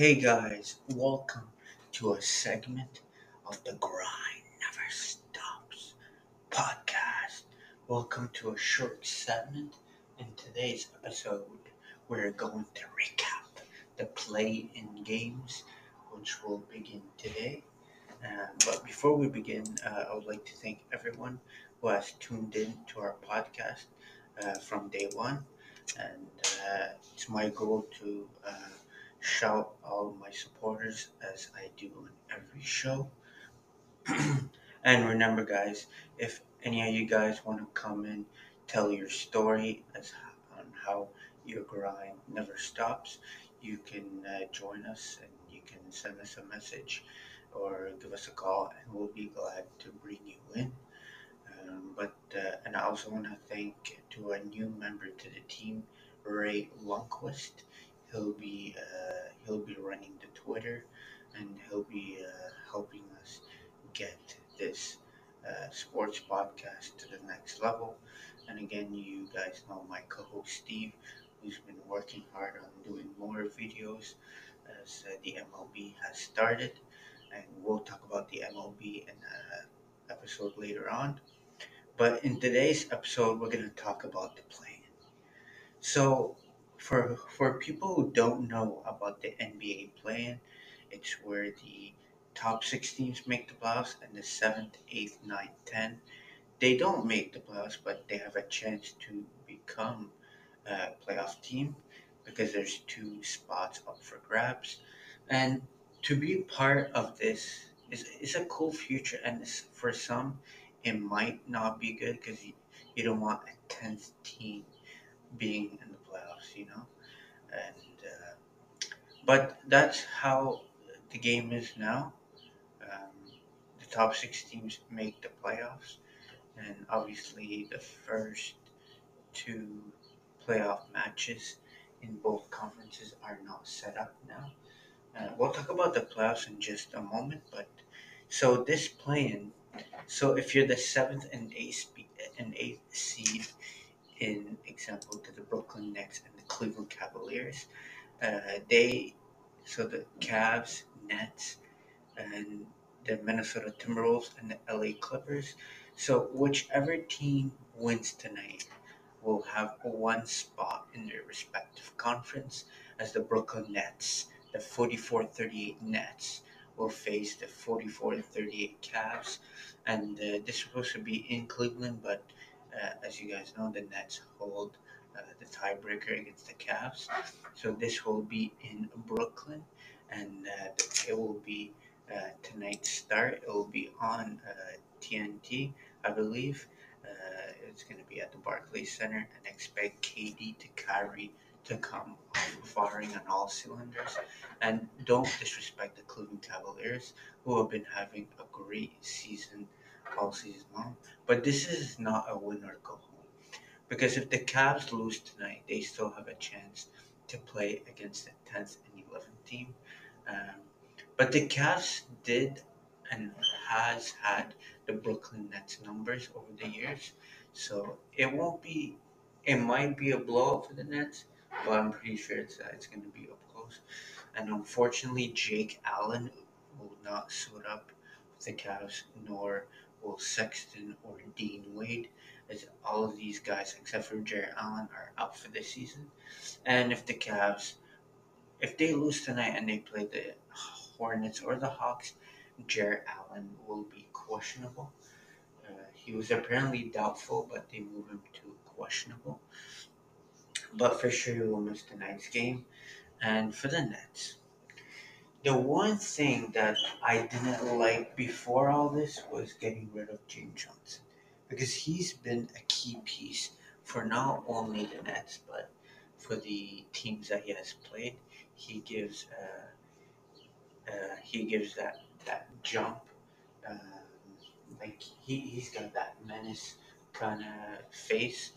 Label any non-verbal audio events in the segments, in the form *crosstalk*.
Hey guys, welcome to a segment of the Grind Never Stops podcast. Welcome to a short segment. In today's episode, we're going to recap the play in games, which will begin today. Uh, but before we begin, uh, I would like to thank everyone who has tuned in to our podcast uh, from day one. And uh, it's my goal to uh, shout all my supporters as I do on every show. *clears throat* and remember, guys, if any of you guys want to come and tell your story as on how your grind never stops, you can uh, join us and you can send us a message or give us a call, and we'll be glad to bring you in. Um, but uh, and I also want to thank to a new member to the team, Ray Lundquist. He'll be uh, he'll be running the Twitter, and he'll be uh, helping us get this uh, sports podcast to the next level. And again, you guys know my co-host Steve, who's been working hard on doing more videos as uh, the MLB has started, and we'll talk about the MLB in an episode later on. But in today's episode, we're going to talk about the play. So, for for people who don't know about the NBA play-in, it's where the top six teams make the playoffs, and the seventh, eighth, ninth, tenth. They don't make the playoffs, but they have a chance to become a playoff team because there's two spots up for grabs, and to be part of this is is a cool future, and for some, it might not be good because you, you don't want a tenth team being you know, and uh, but that's how the game is now. Um, the top six teams make the playoffs, and obviously the first two playoff matches in both conferences are not set up now. Uh, we'll talk about the playoffs in just a moment, but so this play-in, so if you're the seventh and eighth and eighth seed, in example to the Brooklyn Nets and the Cleveland Cavaliers, uh, they so the Cavs, Nets, and the Minnesota Timberwolves and the LA Clippers. So whichever team wins tonight will have one spot in their respective conference as the Brooklyn Nets, the 44-38 Nets will face the 44-38 Cavs. And uh, this is supposed to be in Cleveland, but as you guys know, the Nets hold uh, the tiebreaker against the Cavs. So this will be in Brooklyn, and uh, it will be uh, tonight's start. It will be on uh, TNT, I believe. Uh, it's going to be at the Barclays Center, and expect KD to carry to come firing on all cylinders. And don't disrespect the Cleveland Cavaliers, who have been having a great season season long. But this is not a win or go home. Because if the Cavs lose tonight, they still have a chance to play against the 10th and 11th team. Um, but the Cavs did and has had the Brooklyn Nets numbers over the years. So it won't be, it might be a blowout for the Nets, but I'm pretty sure it's, uh, it's going to be up close. And unfortunately, Jake Allen will not suit up with the Cavs, nor will Sexton or Dean Wade, as all of these guys except for Jarrett Allen are out for this season. And if the Cavs, if they lose tonight and they play the Hornets or the Hawks, Jarrett Allen will be questionable. Uh, he was apparently doubtful, but they moved him to questionable. But for sure, he will miss tonight's game. And for the Nets, the one thing that I didn't like before all this was getting rid of James Johnson because he's been a key piece for not only the Nets but for the teams that he has played. He gives uh, uh, he gives that that jump. Um, like he he's got that menace kind of face,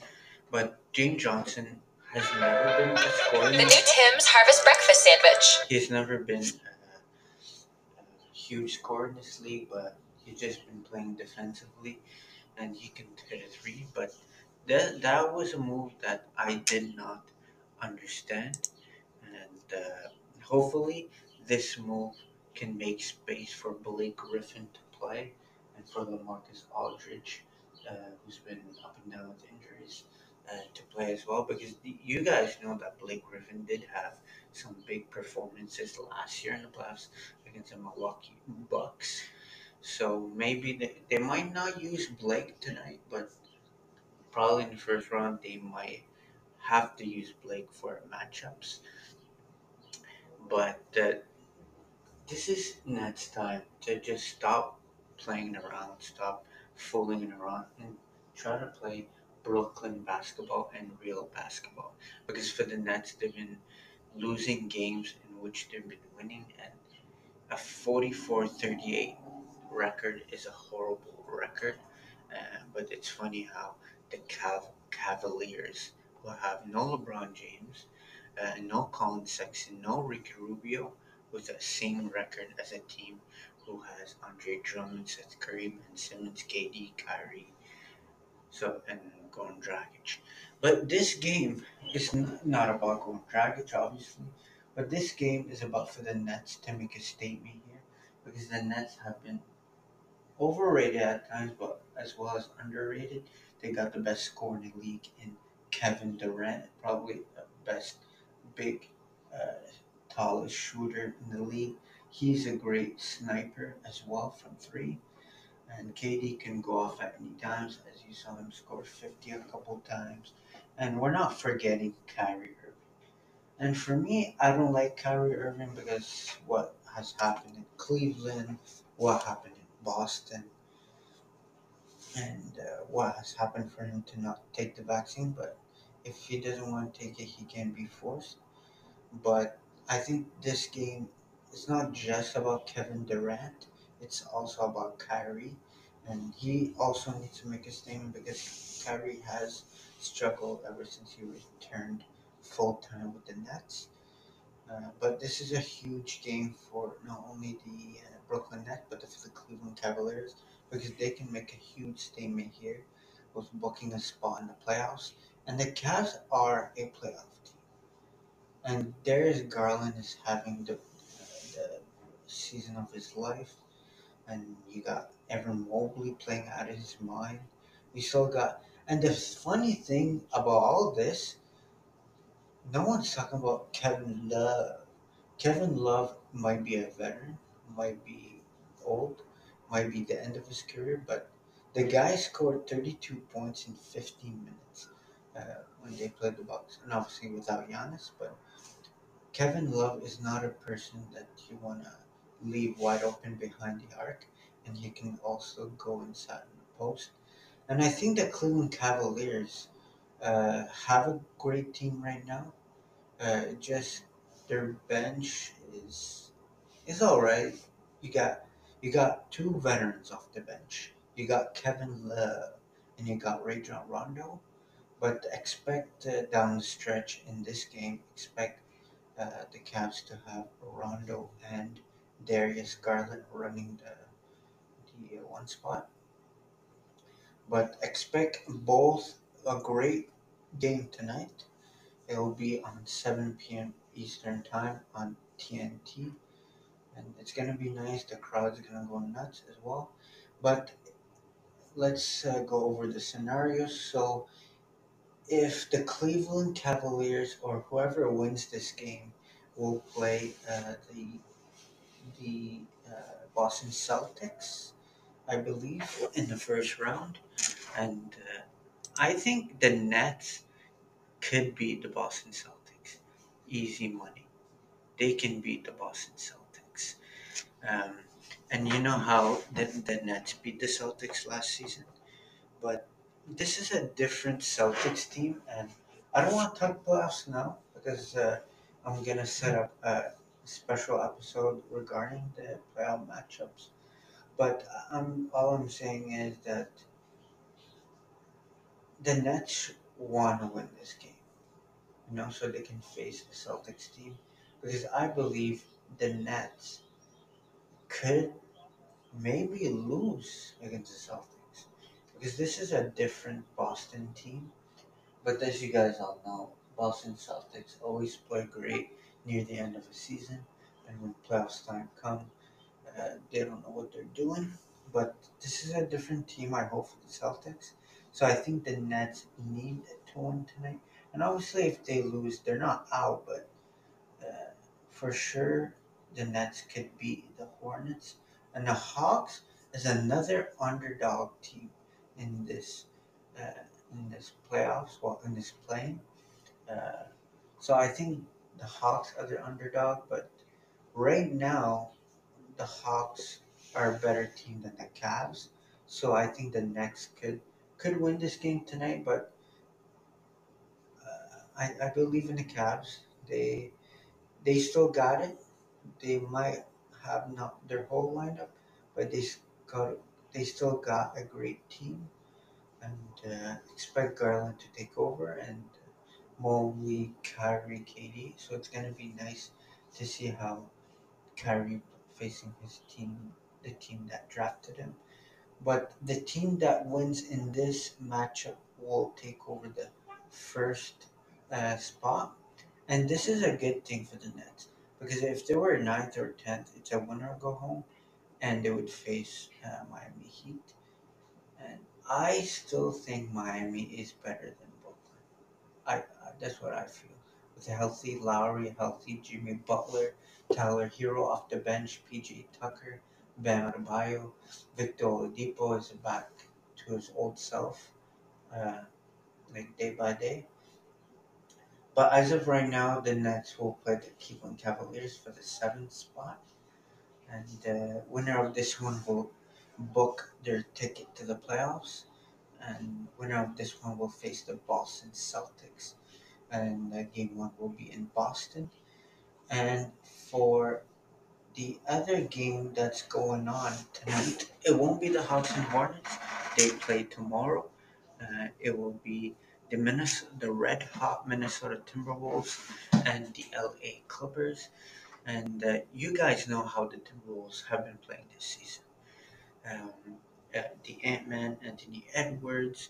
but James Johnson has never been a scorer. The new Tim's Harvest Breakfast Sandwich. He's never been huge score in this league, but he's just been playing defensively, and he can hit a three. But that that was a move that I did not understand, and uh, hopefully this move can make space for Blake Griffin to play and for LaMarcus Aldridge, uh, who's been up and down with injuries, uh, to play as well. Because you guys know that Blake Griffin did have some big performances last year in the playoffs against the Milwaukee Bucks. So maybe they, they might not use Blake tonight, but probably in the first round they might have to use Blake for matchups. But uh, this is Nets time to just stop playing around, stop fooling around, and try to play Brooklyn basketball and real basketball. Because for the Nets, they've been losing games in which they've been winning, and a 44 38 record is a horrible record. Uh, but it's funny how the Cav- Cavaliers who have no LeBron James, uh, no Collin Sexton, no Ricky Rubio, with the same record as a team who has Andre Drummond, Seth Curry, Ben Simmons, KD, Kyrie, so and Goran Dragic. But this game is not about Goran Dragic, obviously. But this game is about for the Nets to make a statement here, because the Nets have been overrated at times, but as well as underrated. They got the best scorer in the league in Kevin Durant, probably the best big, uh, tallest shooter in the league. He's a great sniper as well from three. And KD can go off at any times, as you saw him score 50 a couple times. And we're not forgetting Kyrie Irving. And for me, I don't like Kyrie Irving because what has happened in Cleveland, what happened in Boston, and uh, what has happened for him to not take the vaccine. But if he doesn't want to take it, he can be forced. But I think this game is not just about Kevin Durant, it's also about Kyrie. And he also needs to make a statement because Kyrie has struggled ever since he returned full time with the Nets. Uh, but this is a huge game for not only the uh, Brooklyn Nets, but for the Cleveland Cavaliers because they can make a huge statement here with booking a spot in the playoffs. And the Cavs are a playoff team. And Darius Garland is having the, the season of his life. And you got Evan Mobley playing out of his mind. We still got. And the funny thing about all this, no one's talking about Kevin Love. Kevin Love might be a veteran, might be old, might be the end of his career, but the guy scored 32 points in 15 minutes uh, when they played the Bucks, and obviously without Giannis. But Kevin Love is not a person that you wanna leave wide open behind the arc, and he can also go inside the post. And I think the Cleveland Cavaliers uh, have a great team right now. Uh, just their bench is is all right. You got you got two veterans off the bench. You got Kevin Love and you got Rajon Rondo. But expect uh, down the stretch in this game, expect uh, the Cavs to have Rondo and Darius Garland running the the uh, one spot. But expect both a great game tonight. It will be on 7 p.m. Eastern Time on TNT. And it's going to be nice. The crowd's going to go nuts as well. But let's uh, go over the scenarios. So, if the Cleveland Cavaliers or whoever wins this game will play uh, the the uh, Boston Celtics, I believe, in the first round, and uh, I think the Nets could beat the Boston Celtics. Easy money. They can beat the Boston Celtics. Um, and you know how the, the Nets beat the Celtics last season? But this is a different Celtics team, and I don't want to talk playoffs now because uh, I'm going to set up a special episode regarding the playoff matchups. But um, all I'm saying is that the Nets want to win this game, you know, so they can face the Celtics team. Because I believe the Nets could maybe lose against the Celtics. Because this is a different Boston team. But as you guys all know, Boston Celtics always play great near the end of a season. and when playoffs time come, uh, they don't know what they're doing. But this is a different team. I hope for the Celtics. So I think the Nets need to win tonight. And obviously, if they lose, they're not out. But uh, for sure, the Nets could beat the Hornets. And the Hawks is another underdog team in this uh, in this playoffs, well, in this play-in. Uh, so I think the Hawks are the underdog, but right now the Hawks are a better team than the Cavs. So I think the Nets could could win this game tonight, but uh, I, I believe in the Cavs. They they still got it. They might have not their whole lineup, but they got they still got a great team, and uh, expect Garland to take over and Mobley, Kyrie, KD, So it's gonna be nice to see how Kyrie facing his team, the team that drafted him. But the team that wins in this matchup will take over the first uh, spot, and this is a good thing for the Nets because if they were ninth or tenth, it's a winner go home, and they would face uh, Miami Heat. And I still think Miami is better than Brooklyn. I, I that's what I feel. With a healthy Lowry, a healthy Jimmy Butler, Tyler Herro off the bench, PJ Tucker, Bam Adebayo, Victor Oladipo is back to his old self, uh, like day by day. But as of right now, the Nets will play the Cleveland Cavaliers for the seventh spot, and the winner of this one will book their ticket to the playoffs, and winner of this one will face the Boston Celtics, and uh, game one will be in Boston. And for the other game that's going on tonight, it won't be the Hawks and Hornets. They play tomorrow. Uh, it will be the Minnesota, the red hot Minnesota Timberwolves and the LA Clippers. And uh, you guys know how the Timberwolves have been playing this season. Um, uh, the Ant Man, Anthony Edwards,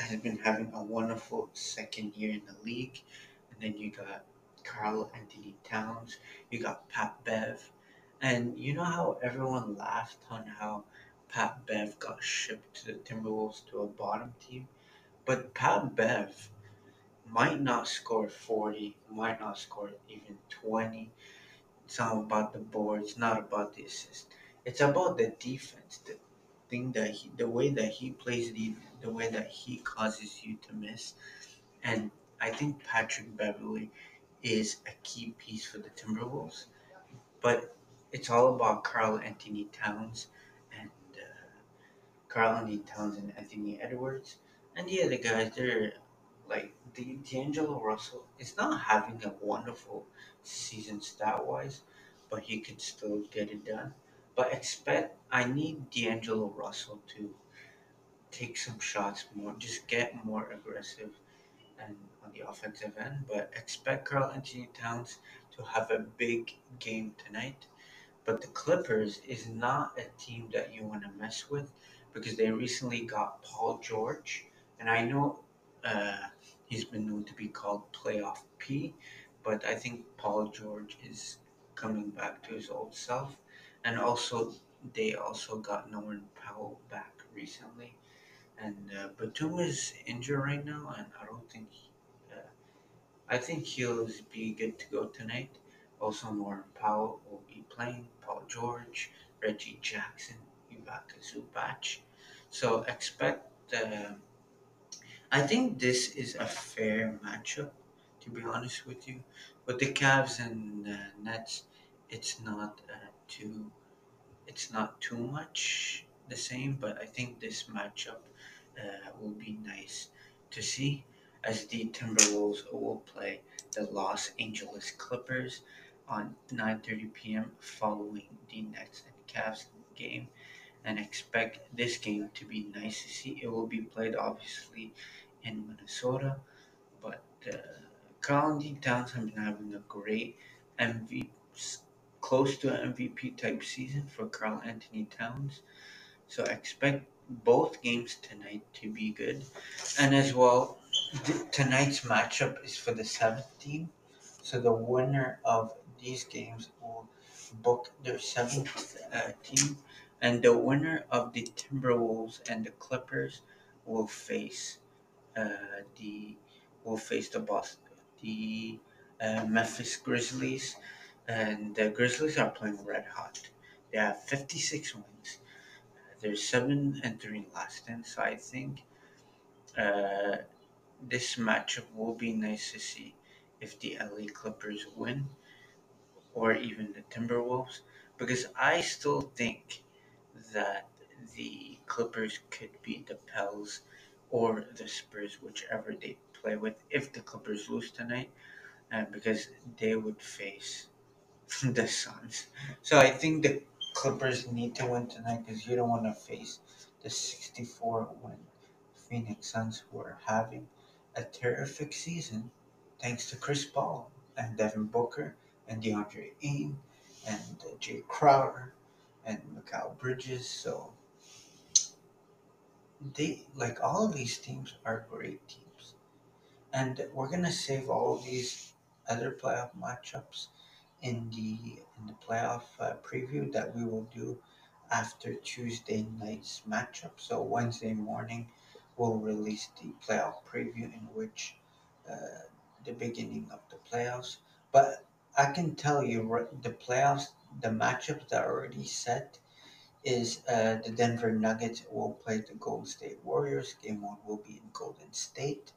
has been having a wonderful second year in the league. And then you got Karl-Anthony Towns, you got Pat Bev. And you know how everyone laughed on how Pat Bev got shipped to the Timberwolves to a bottom team? But Pat Bev might not score 40, might not score even 20. It's not about the board, it's not about the assist. It's about the defense, the thing that he, the way that he plays the, the way that he causes you to miss. And I think Patrick Beverley is a key piece for the Timberwolves. But it's all about Karl-Anthony Towns and uh, Karl-Anthony Towns and Anthony Edwards. And the other guys, they're like the D'Angelo Russell is not having a wonderful season stat wise, but he could still get it done. But expect I need D'Angelo Russell to take some shots more, just get more aggressive and on the offensive end. But expect Karl-Anthony Towns to have a big game tonight. But the Clippers is not a team that you want to mess with because they recently got Paul George, and I know uh, he's been known to be called Playoff P, but I think Paul George is coming back to his old self, and also they also got Norman Powell back recently, and uh, Batum is injured right now, and I don't think he, uh, I think he'll be good to go tonight. Also, Norman Powell will be playing. Paul George, Reggie Jackson, Ivica Zubac. So expect. Uh, I think this is a fair matchup, to be honest with you. With the Cavs and uh, Nets, it's not uh, too, it's not too much the same. But I think this matchup uh, will be nice to see, as the Timberwolves will play the Los Angeles Clippers on 9:30 p.m. following the Nets and Cavs game, and expect this game to be nice to see. It will be played obviously in Minnesota, but uh, Karl-Anthony Towns have been having a great MVP, close to an MVP type season for Karl-Anthony Towns. So expect both games tonight to be good, and as well, th- tonight's matchup is for the seventh team. So the winner of these games will book their seventh uh, team, and the winner of the Timberwolves and the Clippers will face uh, the will face the Boston the uh, Memphis Grizzlies, and the Grizzlies are playing red hot. They have 56 wins. They're seven and three last ten, so I think uh, this matchup will be nice to see if the LA Clippers win or even the Timberwolves because I still think that the Clippers could beat the Pels or the Spurs, whichever they play with, if the Clippers lose tonight, and because they would face *laughs* the Suns. So I think the Clippers need to win tonight because you don't want to face the 64 win Phoenix Suns who are having a terrific season thanks to Chris Paul and Devin Booker and DeAndre Ayton and uh, Jae Crowder and Mikal Bridges. So they like all of these teams are great teams, and we're gonna save all of these other playoff matchups in the in the playoff uh, preview that we will do after Tuesday night's matchup. So Wednesday morning, we'll release the playoff preview in which uh, the beginning of the playoffs. But I can tell you the playoffs, the matchups that are already set is uh, the Denver Nuggets will play the Golden State Warriors. Game one will be in Golden State.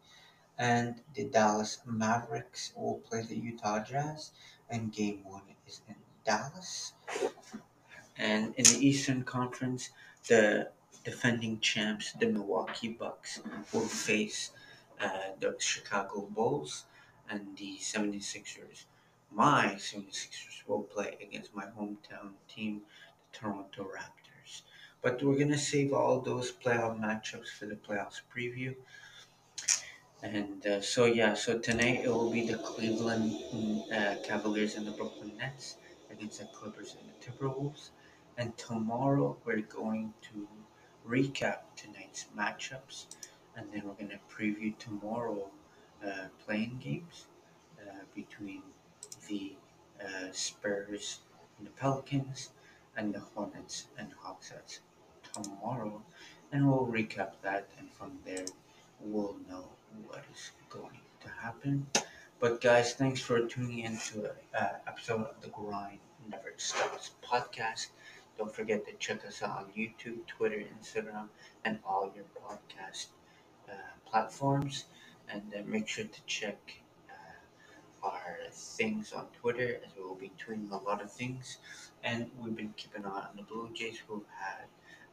And the Dallas Mavericks will play the Utah Jazz. And game one is in Dallas. And in the Eastern Conference, the defending champs, the Milwaukee Bucks, will face uh, the Chicago Bulls and the 76ers. My 76ers will play against my hometown team, the Toronto Raptors. But we're going to save all those playoff matchups for the playoffs preview. And uh, so, yeah, so tonight it will be the Cleveland mm, uh, Cavaliers and the Brooklyn Nets against the Clippers and the Timberwolves. And tomorrow we're going to recap tonight's matchups. And then we're going to preview tomorrow uh, play-in games uh, between the uh, Spurs and the Pelicans and the Hornets and Hawks tomorrow. And we'll recap that. And from there, we'll know what is going to happen. But guys, thanks for tuning in to an uh, episode of the Grind Never Stops podcast. Don't forget to check us out on YouTube, Twitter, Instagram, and all your podcast uh, platforms. And uh, make sure to check uh, our things on Twitter as we will be tweeting a lot of things. And we've been keeping an eye on the Blue Jays who have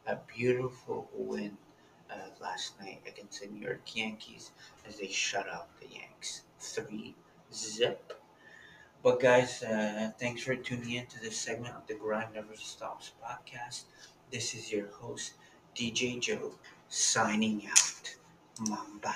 had a beautiful win uh, last night against the New York Yankees as they shut out the Yanks 3 zip. But guys, uh, thanks for tuning in to this segment of the Grind Never Stops podcast. This is your host, DJ Joe, signing out. Mamba.